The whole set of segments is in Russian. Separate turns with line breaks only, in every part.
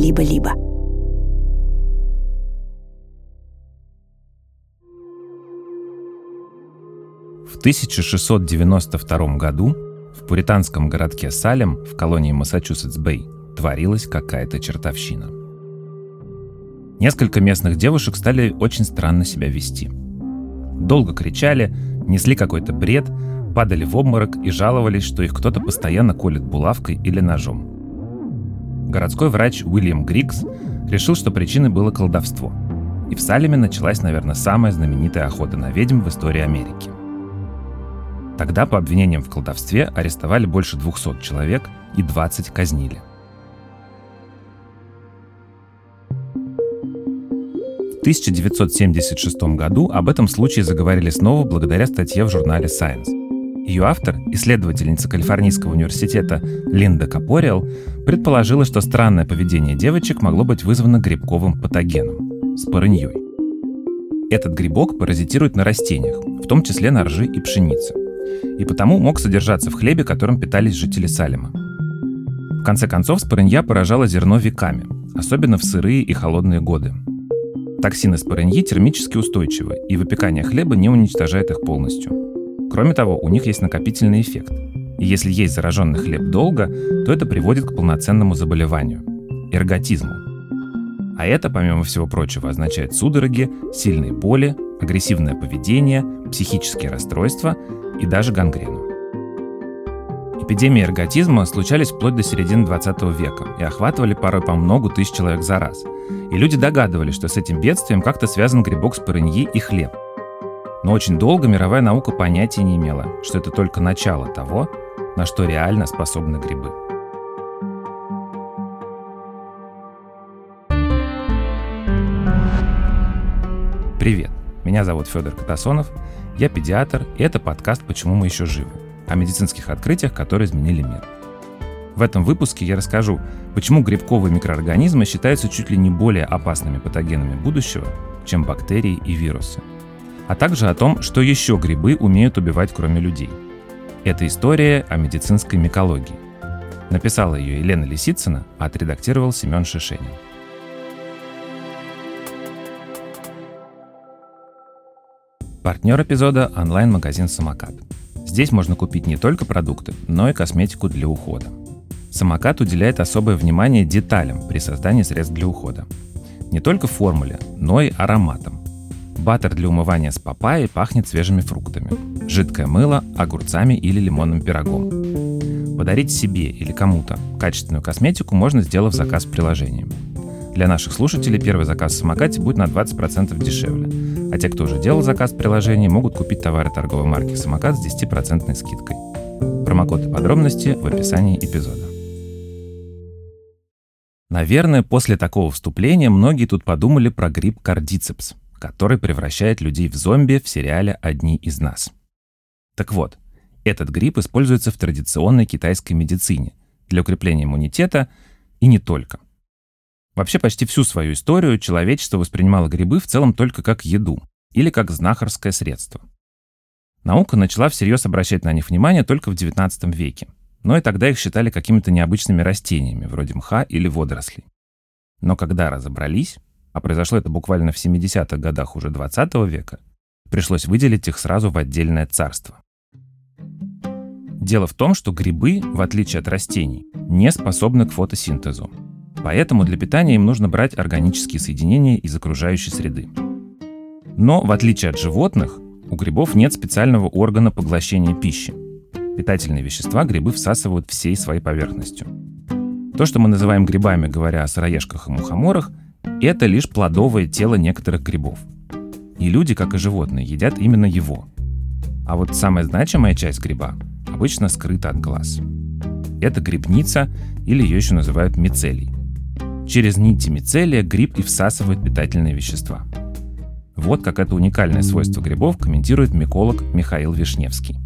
либо-либо.
В 1692 году в пуританском городке Салем в колонии Массачусетс-Бэй творилась какая-то чертовщина. Несколько местных девушек стали очень странно себя вести. Долго кричали, несли какой-то бред, падали в обморок и жаловались, что их кто-то постоянно колет булавкой или ножом. Городской врач Уильям Грикс решил, что причиной было колдовство. И в Салеме началась, наверное, самая знаменитая охота на ведьм в истории Америки. Тогда по обвинениям в колдовстве арестовали больше 200 человек и 20 казнили. В 1976 году об этом случае заговорили снова благодаря статье в журнале Science. Ее автор, исследовательница Калифорнийского университета Линда Капориал, предположила, что странное поведение девочек могло быть вызвано грибковым патогеном – спорыньей. Этот грибок паразитирует на растениях, в том числе на ржи и пшенице и потому мог содержаться в хлебе, которым питались жители Салема. В конце концов, спорынья поражала зерно веками, особенно в сырые и холодные годы. Токсины спорыньи термически устойчивы, и выпекание хлеба не уничтожает их полностью. Кроме того, у них есть накопительный эффект. И если есть зараженный хлеб долго, то это приводит к полноценному заболеванию – эрготизму. А это, помимо всего прочего, означает судороги, сильные боли, агрессивное поведение, психические расстройства и даже гангрену. Эпидемии эрготизма случались вплоть до середины 20 века и охватывали порой по многу тысяч человек за раз. И люди догадывались, что с этим бедствием как-то связан грибок спорыньи и хлеб. Но очень долго мировая наука понятия не имела, что это только начало того, на что реально способны грибы. Привет, меня зовут Федор Катасонов – я педиатр, и это подкаст «Почему мы еще живы» о медицинских открытиях, которые изменили мир. В этом выпуске я расскажу, почему грибковые микроорганизмы считаются чуть ли не более опасными патогенами будущего, чем бактерии и вирусы. А также о том, что еще грибы умеют убивать, кроме людей. Это история о медицинской микологии. Написала ее Елена Лисицына, а отредактировал Семен Шишенин. Партнер эпизода – онлайн-магазин «Самокат». Здесь можно купить не только продукты, но и косметику для ухода. «Самокат» уделяет особое внимание деталям при создании средств для ухода. Не только формуле, но и ароматам. Баттер для умывания с папайей пахнет свежими фруктами. Жидкое мыло – огурцами или лимонным пирогом. Подарить себе или кому-то качественную косметику можно, сделав заказ в приложении. Для наших слушателей первый заказ в самокате будет на 20% дешевле. А те, кто уже делал заказ в приложении, могут купить товары торговой марки «Самокат» с 10% скидкой. Промокод и подробности в описании эпизода. Наверное, после такого вступления многие тут подумали про грипп кардицепс, который превращает людей в зомби в сериале «Одни из нас». Так вот, этот грипп используется в традиционной китайской медицине для укрепления иммунитета и не только – Вообще почти всю свою историю человечество воспринимало грибы в целом только как еду или как знахарское средство. Наука начала всерьез обращать на них внимание только в XIX веке, но и тогда их считали какими-то необычными растениями, вроде мха или водорослей. Но когда разобрались, а произошло это буквально в 70-х годах уже 20 века, пришлось выделить их сразу в отдельное царство. Дело в том, что грибы, в отличие от растений, не способны к фотосинтезу, Поэтому для питания им нужно брать органические соединения из окружающей среды. Но, в отличие от животных, у грибов нет специального органа поглощения пищи. Питательные вещества грибы всасывают всей своей поверхностью. То, что мы называем грибами, говоря о сыроежках и мухоморах, это лишь плодовое тело некоторых грибов. И люди, как и животные, едят именно его. А вот самая значимая часть гриба обычно скрыта от глаз. Это грибница, или ее еще называют мицелий. Через нити мицелия гриб и всасывает питательные вещества. Вот как это уникальное свойство грибов комментирует миколог Михаил Вишневский.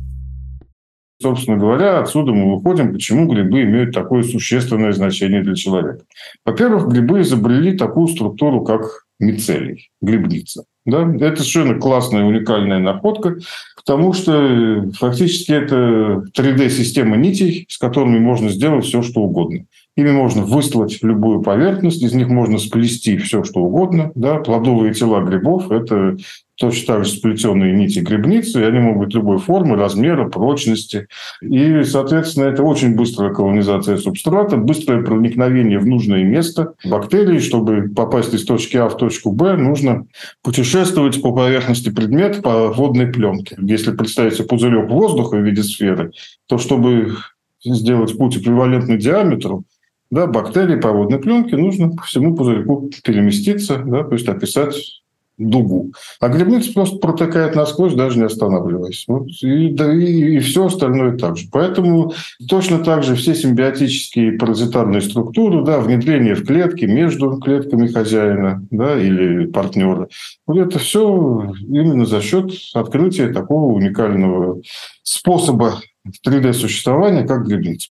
Собственно говоря, отсюда мы выходим, почему грибы имеют такое существенное значение для человека. Во-первых, грибы изобрели такую структуру, как мицелий, грибница. Да? Это совершенно классная, уникальная находка, потому что фактически это 3D-система нитей, с которыми можно сделать все, что угодно. Ими можно выслать любую поверхность, из них можно сплести все, что угодно. Да? Плодовые тела грибов – это точно так же сплетенные нити грибницы, и они могут быть любой формы, размера, прочности. И, соответственно, это очень быстрая колонизация субстрата, быстрое проникновение в нужное место бактерий. Чтобы попасть из точки А в точку Б, нужно путешествовать по поверхности предмета по водной пленке. Если представить себе пузырек воздуха в виде сферы, то чтобы сделать путь эквивалентный диаметру, да, бактерии по водной пленке нужно по всему пузырьку переместиться, да, то есть описать дугу. А грибница просто протыкает насквозь, даже не останавливаясь. Вот, и, да, и, и все остальное так же. Поэтому точно так же все симбиотические паразитарные структуры, да, внедрение в клетки между клетками хозяина да, или партнера, вот это все именно за счет открытия такого уникального способа 3D-существования, как грибница.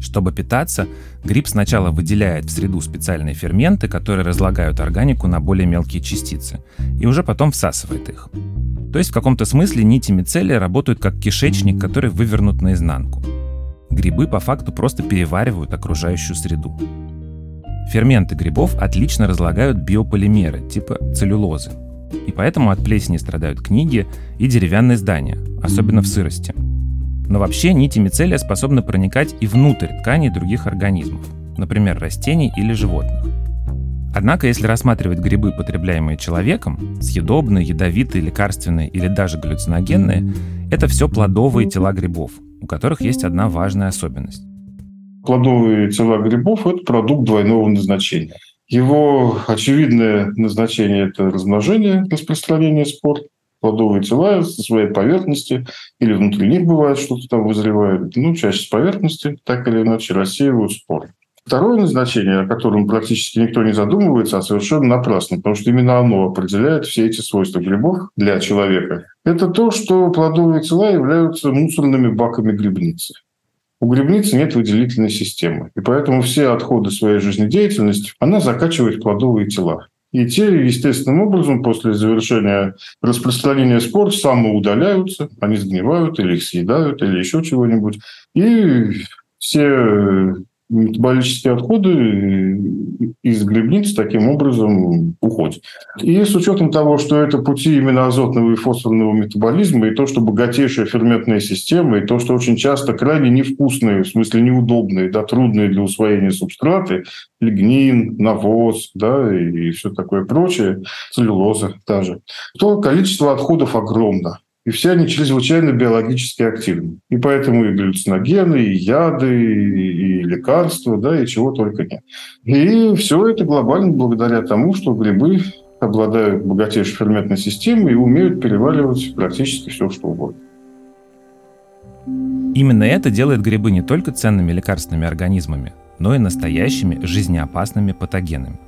Чтобы питаться, гриб сначала выделяет в среду специальные ферменты, которые разлагают органику на более мелкие частицы, и уже потом всасывает их. То есть в каком-то смысле нити мицелия работают как кишечник, который вывернут наизнанку. Грибы по факту просто переваривают окружающую среду. Ферменты грибов отлично разлагают биополимеры типа целлюлозы. И поэтому от плесени страдают книги и деревянные здания, особенно в сырости – но вообще нити мицелия способны проникать и внутрь тканей других организмов, например, растений или животных. Однако, если рассматривать грибы, потребляемые человеком, съедобные, ядовитые, лекарственные или даже галлюциногенные, это все плодовые тела грибов, у которых есть одна важная особенность.
Плодовые тела грибов – это продукт двойного назначения. Его очевидное назначение – это размножение, распространение спор – плодовые тела со своей поверхности, или внутри них бывает что-то там вызревает, ну, чаще с поверхности, так или иначе рассеивают споры. Второе назначение, о котором практически никто не задумывается, а совершенно напрасно, потому что именно оно определяет все эти свойства грибов для человека, это то, что плодовые тела являются мусорными баками грибницы. У грибницы нет выделительной системы, и поэтому все отходы своей жизнедеятельности она закачивает в плодовые тела. И те, естественным образом, после завершения распространения спор самоудаляются, они сгнивают или их съедают, или еще чего-нибудь. И все метаболические отходы из грибниц таким образом уходят. И с учетом того, что это пути именно азотного и фосфорного метаболизма, и то, что богатейшая ферментная система, и то, что очень часто крайне невкусные, в смысле неудобные, да, трудные для усвоения субстраты, лигнин, навоз, да, и все такое прочее, целлюлоза даже, то количество отходов огромно. И все они чрезвычайно биологически активны. И поэтому и галлюциногены, и яды, и, и лекарства, да, и чего только нет. И все это глобально благодаря тому, что грибы обладают богатейшей ферментной системой и умеют переваливать практически все, что угодно.
Именно это делает грибы не только ценными лекарственными организмами, но и настоящими жизнеопасными патогенами.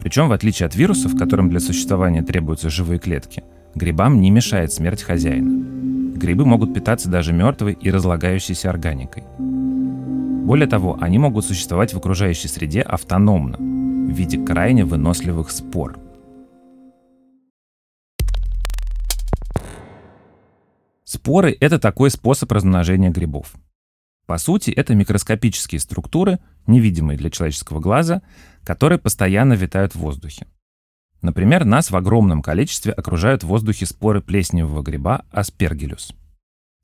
Причем, в отличие от вирусов, которым для существования требуются живые клетки – Грибам не мешает смерть хозяина. Грибы могут питаться даже мертвой и разлагающейся органикой. Более того, они могут существовать в окружающей среде автономно, в виде крайне выносливых спор. Споры – это такой способ размножения грибов. По сути, это микроскопические структуры, невидимые для человеческого глаза, которые постоянно витают в воздухе. Например, нас в огромном количестве окружают в воздухе споры плесневого гриба аспергилюс.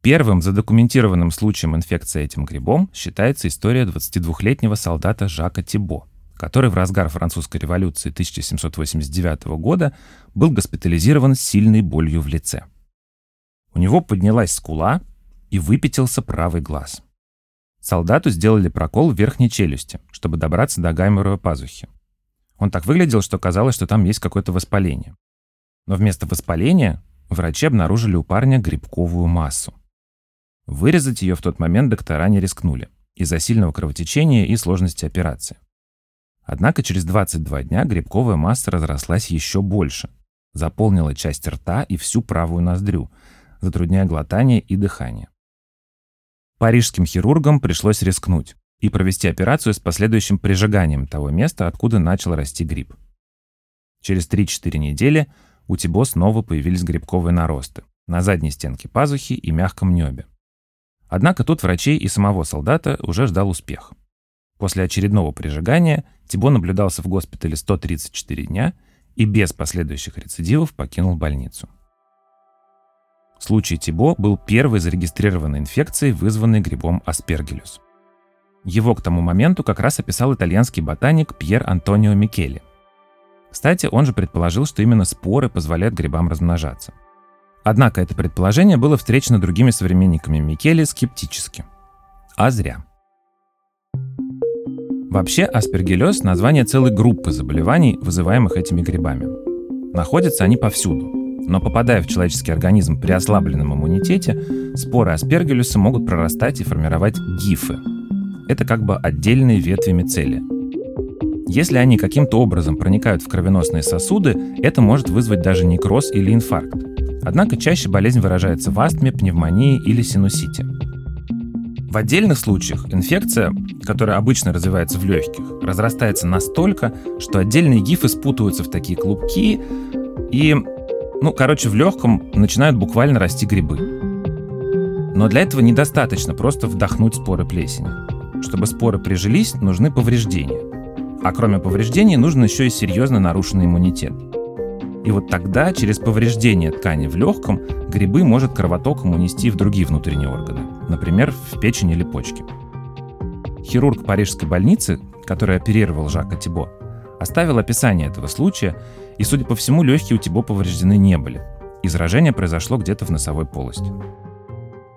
Первым задокументированным случаем инфекции этим грибом считается история 22-летнего солдата Жака Тибо, который в разгар французской революции 1789 года был госпитализирован с сильной болью в лице. У него поднялась скула и выпятился правый глаз. Солдату сделали прокол в верхней челюсти, чтобы добраться до гайморовой пазухи. Он так выглядел, что казалось, что там есть какое-то воспаление. Но вместо воспаления врачи обнаружили у парня грибковую массу. Вырезать ее в тот момент доктора не рискнули из-за сильного кровотечения и сложности операции. Однако через 22 дня грибковая масса разрослась еще больше, заполнила часть рта и всю правую ноздрю, затрудняя глотание и дыхание. Парижским хирургам пришлось рискнуть и провести операцию с последующим прижиганием того места, откуда начал расти гриб. Через 3-4 недели у Тибо снова появились грибковые наросты на задней стенке пазухи и мягком небе. Однако тут врачей и самого солдата уже ждал успех. После очередного прижигания Тибо наблюдался в госпитале 134 дня и без последующих рецидивов покинул больницу. Случай Тибо был первой зарегистрированной инфекцией, вызванной грибом аспергиллюс. Его к тому моменту как раз описал итальянский ботаник Пьер Антонио Микеле. Кстати, он же предположил, что именно споры позволяют грибам размножаться. Однако это предположение было встречено другими современниками Микеле скептически. А зря. Вообще, аспергиллез – название целой группы заболеваний, вызываемых этими грибами. Находятся они повсюду. Но попадая в человеческий организм при ослабленном иммунитете, споры аспергиллюса могут прорастать и формировать гифы. Это как бы отдельные ветви мицелия. Если они каким-то образом проникают в кровеносные сосуды, это может вызвать даже некроз или инфаркт. Однако чаще болезнь выражается в астме, пневмонии или синусите. В отдельных случаях инфекция, которая обычно развивается в легких, разрастается настолько, что отдельные гифы спутываются в такие клубки и, ну, короче, в легком начинают буквально расти грибы. Но для этого недостаточно просто вдохнуть споры плесени. Чтобы споры прижились, нужны повреждения. А кроме повреждений нужен еще и серьезно нарушенный иммунитет. И вот тогда через повреждение ткани в легком грибы может кровотоком унести в другие внутренние органы, например, в печень или почки. Хирург парижской больницы, который оперировал Жака Тибо, оставил описание этого случая, и, судя по всему, легкие у Тибо повреждены не были. И заражение произошло где-то в носовой полости.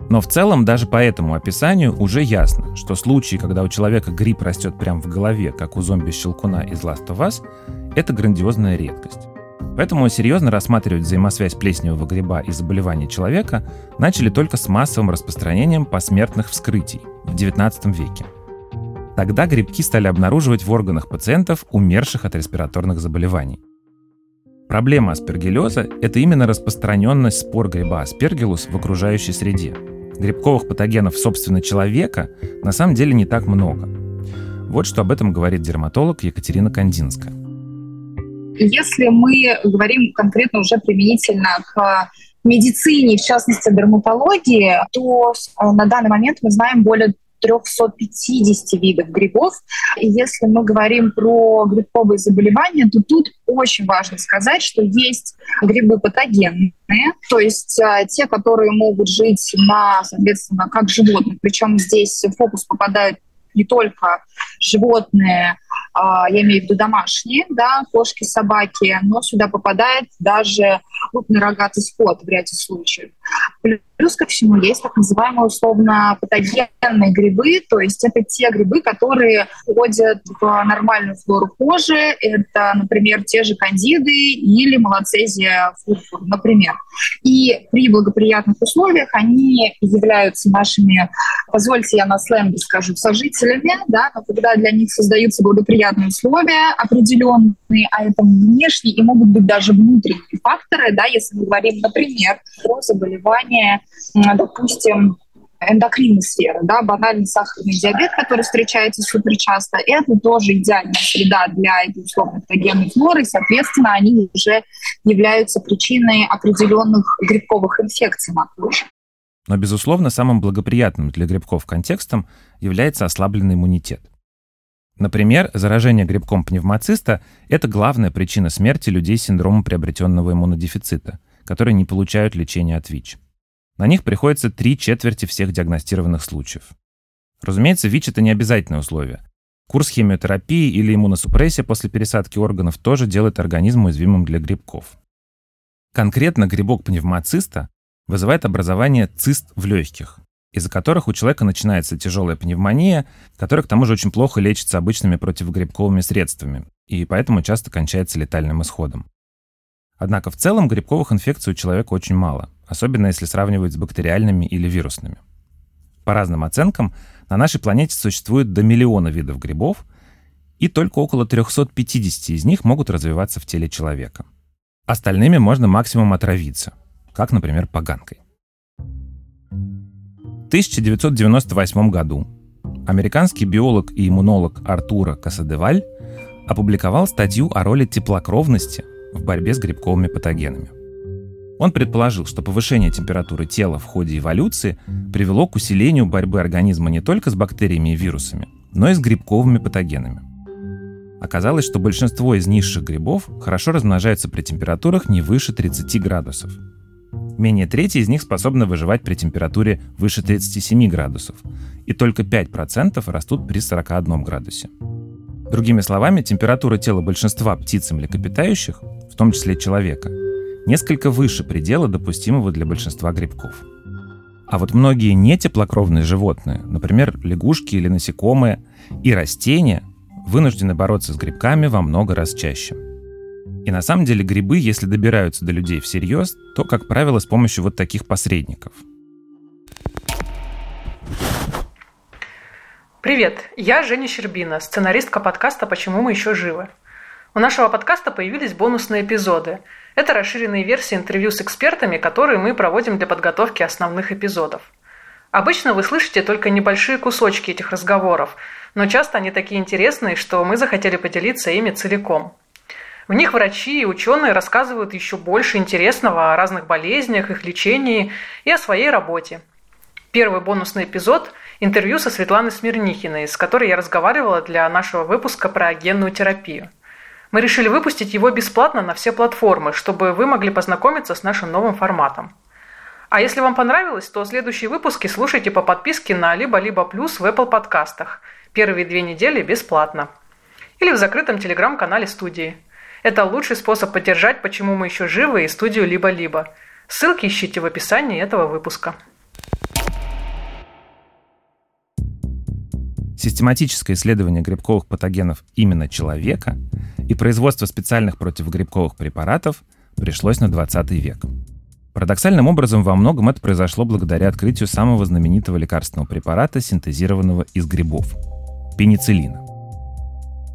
Но в целом даже по этому описанию уже ясно, что случаи, когда у человека грипп растет прямо в голове, как у зомби-щелкуна из Last of Us, это грандиозная редкость. Поэтому серьезно рассматривать взаимосвязь плесневого гриба и заболеваний человека начали только с массовым распространением посмертных вскрытий в XIX веке. Тогда грибки стали обнаруживать в органах пациентов, умерших от респираторных заболеваний. Проблема аспергиллеза – это именно распространенность спор гриба аспергиллус в окружающей среде. Грибковых патогенов, собственно, человека на самом деле не так много. Вот что об этом говорит дерматолог Екатерина Кандинская.
Если мы говорим конкретно уже применительно к медицине, в частности дерматологии, то э, на данный момент мы знаем более 350 видов грибов. И если мы говорим про грибковые заболевания, то тут очень важно сказать, что есть грибы патогенные, то есть а, те, которые могут жить на, соответственно, как животных. Причем здесь фокус попадают не только животные, а, я имею в виду домашние, да, кошки, собаки, но сюда попадает даже крупный рогатый скот в ряде случаев. Плюс ко всему есть так называемые условно патогенные грибы, то есть это те грибы, которые входят в нормальную флору кожи. Это, например, те же кандиды или малоцезия фурфур, например. И при благоприятных условиях они являются нашими, позвольте я на сленге скажу, сожителями, да, но когда для них создаются благоприятные условия определенные, а это внешние и могут быть даже внутренние факторы, да, если мы говорим, например, про заболевания допустим, эндокринной сферы, да, банальный сахарный диабет, который встречается супер часто, это тоже идеальная среда для этой условно патогенной флоры, соответственно, они уже являются причиной определенных грибковых инфекций на коже.
Но, безусловно, самым благоприятным для грибков контекстом является ослабленный иммунитет. Например, заражение грибком пневмоциста – это главная причина смерти людей с синдромом приобретенного иммунодефицита, которые не получают лечения от ВИЧ. На них приходится три четверти всех диагностированных случаев. Разумеется, ВИЧ – это не обязательное условие. Курс химиотерапии или иммуносупрессия после пересадки органов тоже делает организм уязвимым для грибков. Конкретно грибок пневмоциста вызывает образование цист в легких, из-за которых у человека начинается тяжелая пневмония, которая к тому же очень плохо лечится обычными противогрибковыми средствами, и поэтому часто кончается летальным исходом. Однако в целом грибковых инфекций у человека очень мало, особенно если сравнивать с бактериальными или вирусными. По разным оценкам, на нашей планете существует до миллиона видов грибов, и только около 350 из них могут развиваться в теле человека. Остальными можно максимум отравиться, как, например, поганкой. В 1998 году американский биолог и иммунолог Артура Касадеваль опубликовал статью о роли теплокровности в борьбе с грибковыми патогенами. Он предположил, что повышение температуры тела в ходе эволюции привело к усилению борьбы организма не только с бактериями и вирусами, но и с грибковыми патогенами. Оказалось, что большинство из низших грибов хорошо размножаются при температурах не выше 30 градусов. Менее трети из них способны выживать при температуре выше 37 градусов, и только 5% растут при 41 градусе. Другими словами, температура тела большинства птиц и млекопитающих, в том числе человека, несколько выше предела, допустимого для большинства грибков. А вот многие нетеплокровные животные, например, лягушки или насекомые, и растения вынуждены бороться с грибками во много раз чаще. И на самом деле грибы, если добираются до людей всерьез, то, как правило, с помощью вот таких посредников.
Привет, я Женя Щербина, сценаристка подкаста «Почему мы еще живы». У нашего подкаста появились бонусные эпизоды. Это расширенные версии интервью с экспертами, которые мы проводим для подготовки основных эпизодов. Обычно вы слышите только небольшие кусочки этих разговоров, но часто они такие интересные, что мы захотели поделиться ими целиком. В них врачи и ученые рассказывают еще больше интересного о разных болезнях, их лечении и о своей работе. Первый бонусный эпизод – интервью со Светланой Смирнихиной, с которой я разговаривала для нашего выпуска про генную терапию. Мы решили выпустить его бесплатно на все платформы, чтобы вы могли познакомиться с нашим новым форматом. А если вам понравилось, то следующие выпуски слушайте по подписке на «Либо-либо плюс» в Apple подкастах. Первые две недели бесплатно. Или в закрытом телеграм-канале студии. Это лучший способ поддержать «Почему мы еще живы» и студию «Либо-либо». Ссылки ищите в описании этого выпуска.
Систематическое исследование грибковых патогенов именно человека и производство специальных противогрибковых препаратов пришлось на 20 век. Парадоксальным образом во многом это произошло благодаря открытию самого знаменитого лекарственного препарата, синтезированного из грибов – пенициллина.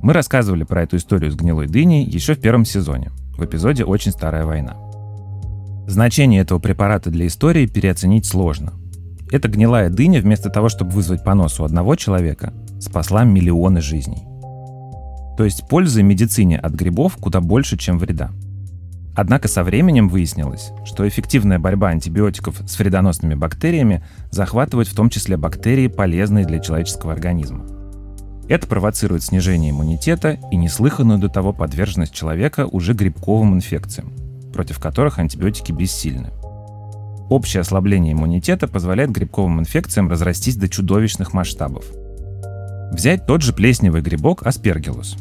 Мы рассказывали про эту историю с гнилой дыней еще в первом сезоне, в эпизоде «Очень старая война». Значение этого препарата для истории переоценить сложно. Эта гнилая дыня, вместо того, чтобы вызвать понос у одного человека, спасла миллионы жизней. То есть пользы медицине от грибов куда больше, чем вреда. Однако со временем выяснилось, что эффективная борьба антибиотиков с вредоносными бактериями захватывает в том числе бактерии, полезные для человеческого организма. Это провоцирует снижение иммунитета и неслыханную до того подверженность человека уже грибковым инфекциям, против которых антибиотики бессильны. Общее ослабление иммунитета позволяет грибковым инфекциям разрастись до чудовищных масштабов. Взять тот же плесневый грибок аспергилус.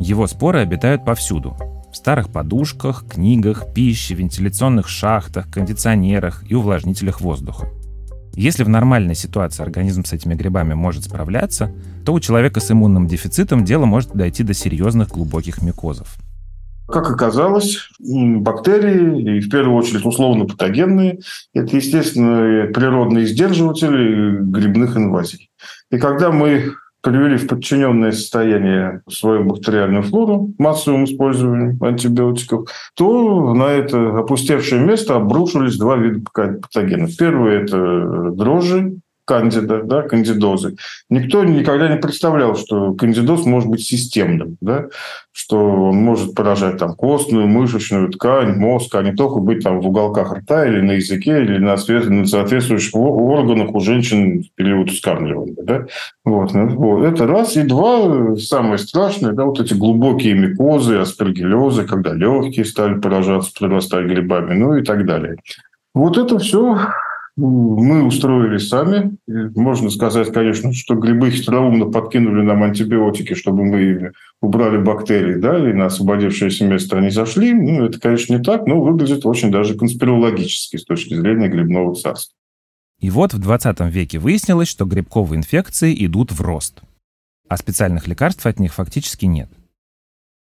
Его споры обитают повсюду, в старых подушках, книгах, пище, вентиляционных шахтах, кондиционерах и увлажнителях воздуха. Если в нормальной ситуации организм с этими грибами может справляться, то у человека с иммунным дефицитом дело может дойти до серьезных глубоких микозов.
Как оказалось, бактерии, и в первую очередь условно-патогенные, это, естественно, природные сдерживатели грибных инвазий. И когда мы привели в подчиненное состояние свою бактериальную флору массовым использованием антибиотиков, то на это опустевшее место обрушились два вида патогенов. Первый – это дрожжи, кандида, да, кандидозы. Никто никогда не представлял, что кандидоз может быть системным, да, что он может поражать там костную, мышечную ткань, мозг, а не только быть там в уголках рта или на языке, или на, на соответствующих органах у женщин в период вскармливания. Да? Вот, ну, вот. Это раз. И два, самое страшное, да, вот эти глубокие микозы, аспергиллезы, когда легкие стали поражаться, прорастать грибами, ну и так далее. Вот это все мы устроили сами. Можно сказать, конечно, что грибы хитроумно подкинули нам антибиотики, чтобы мы убрали бактерии, да, и на освободившееся место они зашли. Ну, это, конечно, не так, но выглядит очень даже конспирологически с точки зрения грибного царства.
И вот в 20 веке выяснилось, что грибковые инфекции идут в рост, а специальных лекарств от них фактически нет.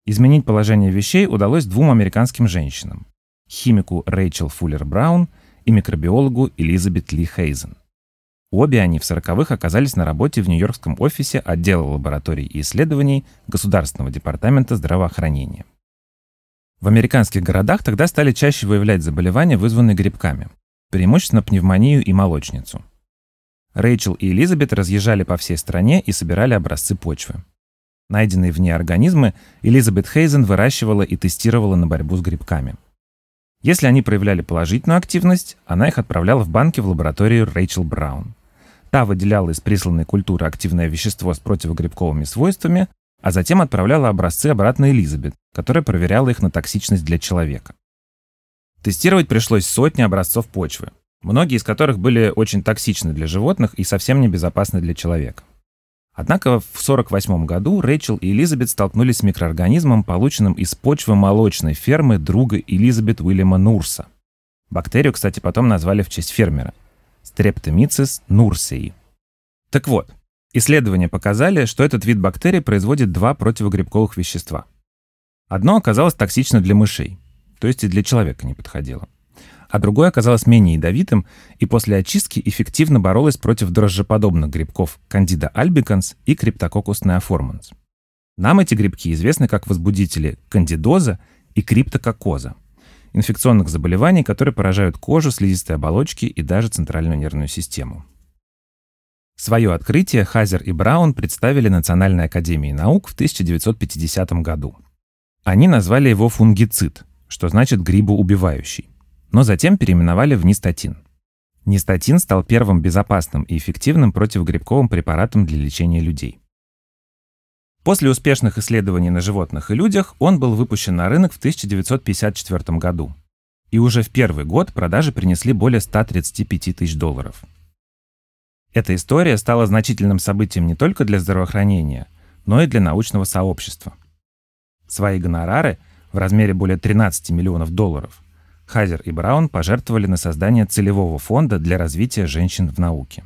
Изменить положение вещей удалось двум американским женщинам – химику Рэйчел Фуллер Браун – и микробиологу Элизабет Ли Хейзен. Обе они в 40-х оказались на работе в нью-йоркском офисе отдела лабораторий и исследований Государственного департамента здравоохранения. В американских городах тогда стали чаще выявлять заболевания, вызванные грибками, преимущественно пневмонию и молочницу. Рэйчел и Элизабет разъезжали по всей стране и собирали образцы почвы. Найденные в ней организмы Элизабет Хейзен выращивала и тестировала на борьбу с грибками – Если они проявляли положительную активность, она их отправляла в банки в лабораторию Рэйчел Браун. Та выделяла из присланной культуры активное вещество с противогрибковыми свойствами, а затем отправляла образцы обратно Элизабет, которая проверяла их на токсичность для человека. Тестировать пришлось сотни образцов почвы, многие из которых были очень токсичны для животных и совсем небезопасны для человека. Однако в 1948 году Рэйчел и Элизабет столкнулись с микроорганизмом, полученным из почвы молочной фермы друга Элизабет Уильяма Нурса. Бактерию, кстати, потом назвали в честь фермера – Streptomyces nursei. Так вот, исследования показали, что этот вид бактерий производит два противогрибковых вещества. Одно оказалось токсично для мышей, то есть и для человека не подходило а другое оказалось менее ядовитым и после очистки эффективно боролось против дрожжеподобных грибков Candida albicans и Cryptococcus neoformans. Нам эти грибки известны как возбудители кандидоза и криптококоза, инфекционных заболеваний, которые поражают кожу, слизистые оболочки и даже центральную нервную систему. Свое открытие Хазен и Браун представили Национальной академии наук в 1950 году. Они назвали его фунгицид, что значит грибоубивающий но затем переименовали в нистатин. Нистатин стал первым безопасным и эффективным противогрибковым препаратом для лечения людей. После успешных исследований на животных и людях он был выпущен на рынок в 1954 году. И уже в первый год продажи принесли более 135 тысяч долларов. Эта история стала значительным событием не только для здравоохранения, но и для научного сообщества. Свои гонорары в размере более 13 миллионов долларов Хазен и Браун пожертвовали на создание целевого фонда для развития женщин в науке.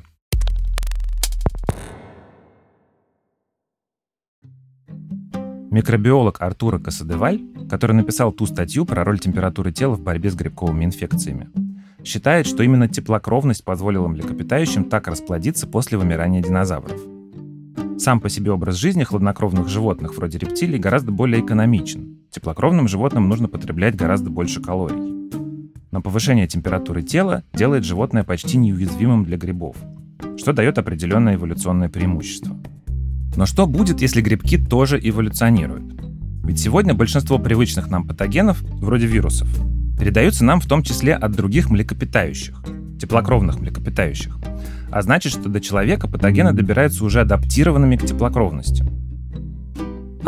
Микробиолог Артуро Касадеваль, который написал ту статью про роль температуры тела в борьбе с грибковыми инфекциями, считает, что именно теплокровность позволила млекопитающим так расплодиться после вымирания динозавров. Сам по себе образ жизни хладнокровных животных вроде рептилий гораздо более экономичен. Теплокровным животным нужно потреблять гораздо больше калорий но повышение температуры тела делает животное почти неуязвимым для грибов, что дает определенное эволюционное преимущество. Но что будет, если грибки тоже эволюционируют? Ведь сегодня большинство привычных нам патогенов, вроде вирусов, передаются нам в том числе от других млекопитающих, теплокровных млекопитающих. А значит, что до человека патогены добираются уже адаптированными к теплокровности.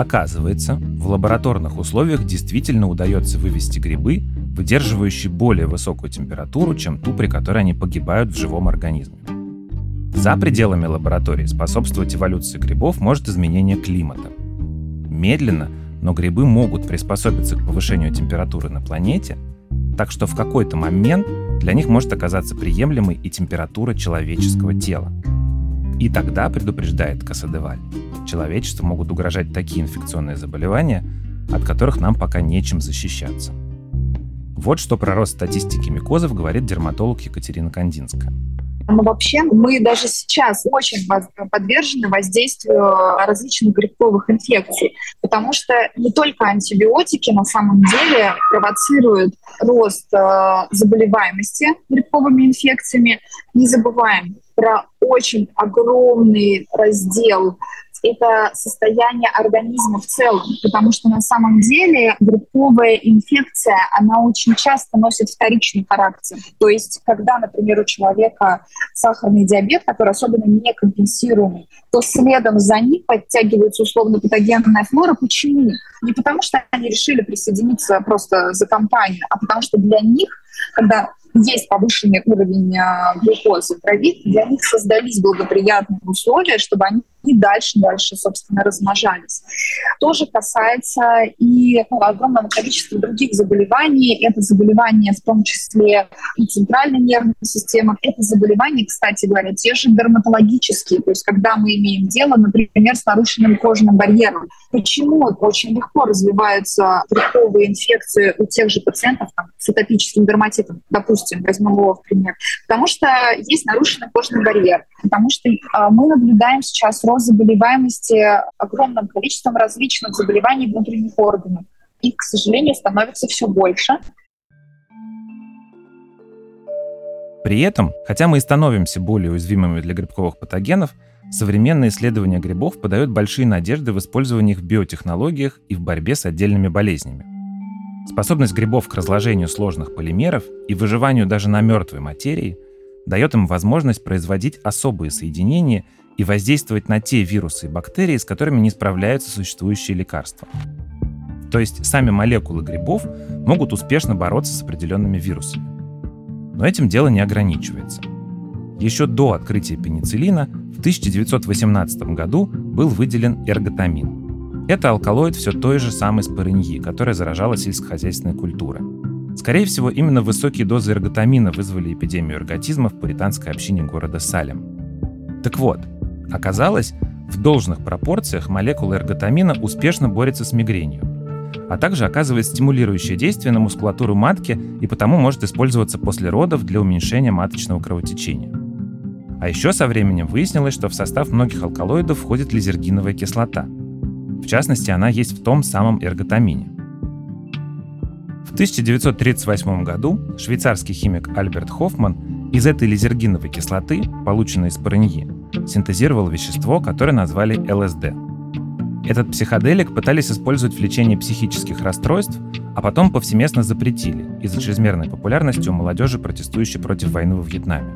Оказывается, в лабораторных условиях действительно удается вывести грибы выдерживающий более высокую температуру, чем ту, при которой они погибают в живом организме. За пределами лаборатории способствовать эволюции грибов может изменение климата. Медленно, но грибы могут приспособиться к повышению температуры на планете, так что в какой-то момент для них может оказаться приемлемой и температура человеческого тела. И тогда, предупреждает Касадеваль, человечеству могут угрожать такие инфекционные заболевания, от которых нам пока нечем защищаться. Вот что про рост статистики микозов говорит дерматолог Екатерина Кандинская.
Но вообще мы даже сейчас очень подвержены воздействию различных грибковых инфекций, потому что не только антибиотики на самом деле провоцируют рост э, заболеваемости грибковыми инфекциями. Не забываем про очень огромный раздел это состояние организма в целом, потому что на самом деле грибковая инфекция, она очень часто носит вторичный характер. То есть, когда, например, у человека сахарный диабет, который особенно не компенсируемый, то следом за ним подтягивается условно патогенная флора. Почему? Не потому что они решили присоединиться просто за компанию, а потому что для них, когда есть повышенный уровень а, глюкозы в крови, для них создались благоприятные условия, чтобы они и дальше, дальше, собственно, размножались. Тоже касается и ну, огромного количества других заболеваний. Это заболевания в том числе и центральной нервной системы. Это заболевания, кстати говоря, те же дерматологические. То есть когда мы имеем дело, например, с нарушенным кожным барьером. Почему очень легко развиваются грибковые инфекции у тех же пациентов там, с атопическим дерматитом, допустим, возьмем его в пример? Потому что есть нарушенный кожный барьер, потому что а, мы наблюдаем сейчас рост заболеваемости огромным количеством различных заболеваний внутренних органов. Их, к сожалению, становится все больше.
При этом, хотя мы и становимся более уязвимыми для грибковых патогенов, современные исследования грибов подают большие надежды в использовании их в биотехнологиях и в борьбе с отдельными болезнями. Способность грибов к разложению сложных полимеров и выживанию даже на мертвой материи дает им возможность производить особые соединения и воздействовать на те вирусы и бактерии, с которыми не справляются существующие лекарства. То есть сами молекулы грибов могут успешно бороться с определенными вирусами. Но этим дело не ограничивается. Еще до открытия пенициллина в 1918 году был выделен эрготамин. Это алкалоид все той же самой спорыньи, которая заражала сельскохозяйственная культура. Скорее всего, именно высокие дозы эрготамина вызвали эпидемию эрготизма в пуританской общине города Салем. Так вот, оказалось, в должных пропорциях молекула эрготамина успешно борется с мигренью, а также оказывает стимулирующее действие на мускулатуру матки и потому может использоваться после родов для уменьшения маточного кровотечения. А еще со временем выяснилось, что в состав многих алкалоидов входит лизергиновая кислота. В частности, она есть в том самом эрготамине. В 1938 году швейцарский химик Альберт Хоффман из этой лизергиновой кислоты, полученной из параньи, синтезировал вещество, которое назвали ЛСД. Этот психоделик пытались использовать в лечении психических расстройств, а потом повсеместно запретили из-за чрезмерной популярности у молодежи, протестующей против войны во Вьетнаме.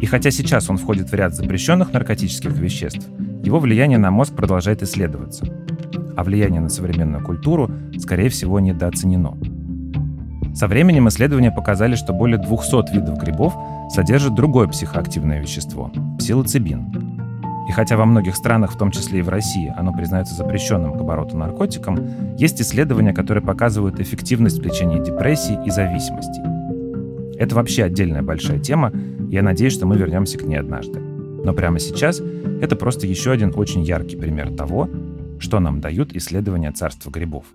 И хотя сейчас он входит в ряд запрещенных наркотических веществ, его влияние на мозг продолжает исследоваться. А влияние на современную культуру, скорее всего, недооценено. Со временем исследования показали, что более 200 видов грибов содержат другое психоактивное вещество – псилоцибин. И хотя во многих странах, в том числе и в России, оно признается запрещенным к обороту наркотиком, есть исследования, которые показывают эффективность в лечении депрессии и зависимости. Это вообще отдельная большая тема, я надеюсь, что мы вернемся к ней однажды. Но прямо сейчас это просто еще один очень яркий пример того, что нам дают исследования царства грибов.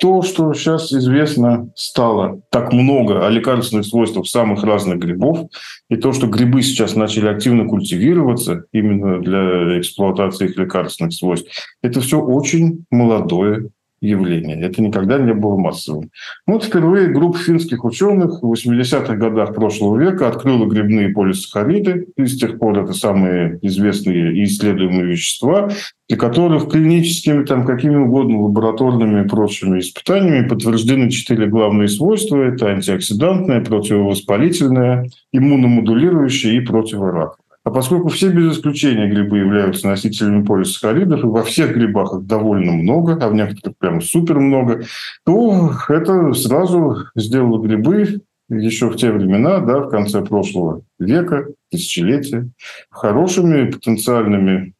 То, что сейчас известно стало так много о лекарственных свойствах самых разных грибов, и то, что грибы сейчас начали активно культивироваться именно для эксплуатации их лекарственных свойств, это все очень молодое явление. Это никогда не было массовым. Вот впервые группа финских ученых в 80-х годах прошлого века открыла грибные полисахариды, и с тех пор это самые известные и исследуемые вещества, для которых клиническими, там, какими угодно лабораторными и прочими испытаниями подтверждены четыре главные свойства. Это антиоксидантное, противовоспалительное, иммуномодулирующее и противораковое. А поскольку все без исключения грибы являются носителями полисахаридов, и во всех грибах их довольно много, а в некоторых прям супер много, то это сразу сделало грибы еще в те времена, да, в конце прошлого века, тысячелетия, хорошими потенциальными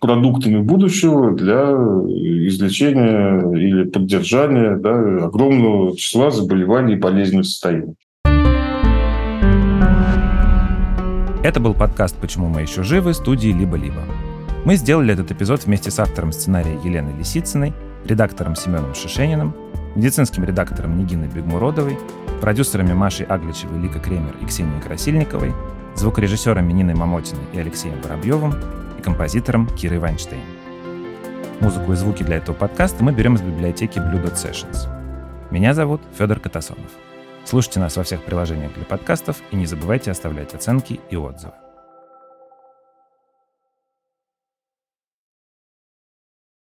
продуктами будущего для излечения или поддержания да, огромного числа заболеваний и болезненных состояний.
Это был подкаст «Почему мы еще живы» студии «Либо-либо». Мы сделали этот эпизод вместе с автором сценария Еленой Лисицыной, редактором Семеном Шишениным, медицинским редактором Нигиной Бегмуродовой, продюсерами Машей Агличевой, Лика Кремер и Ксенией Красильниковой, звукорежиссерами Ниной Мамотиной и Алексеем Воробьевым и композитором Кирой Вайнштейн. Музыку и звуки для этого подкаста мы берем из библиотеки Blue Dot Sessions. Меня зовут Федор Катасонов. Слушайте нас во всех приложениях для подкастов и не забывайте оставлять оценки и отзывы.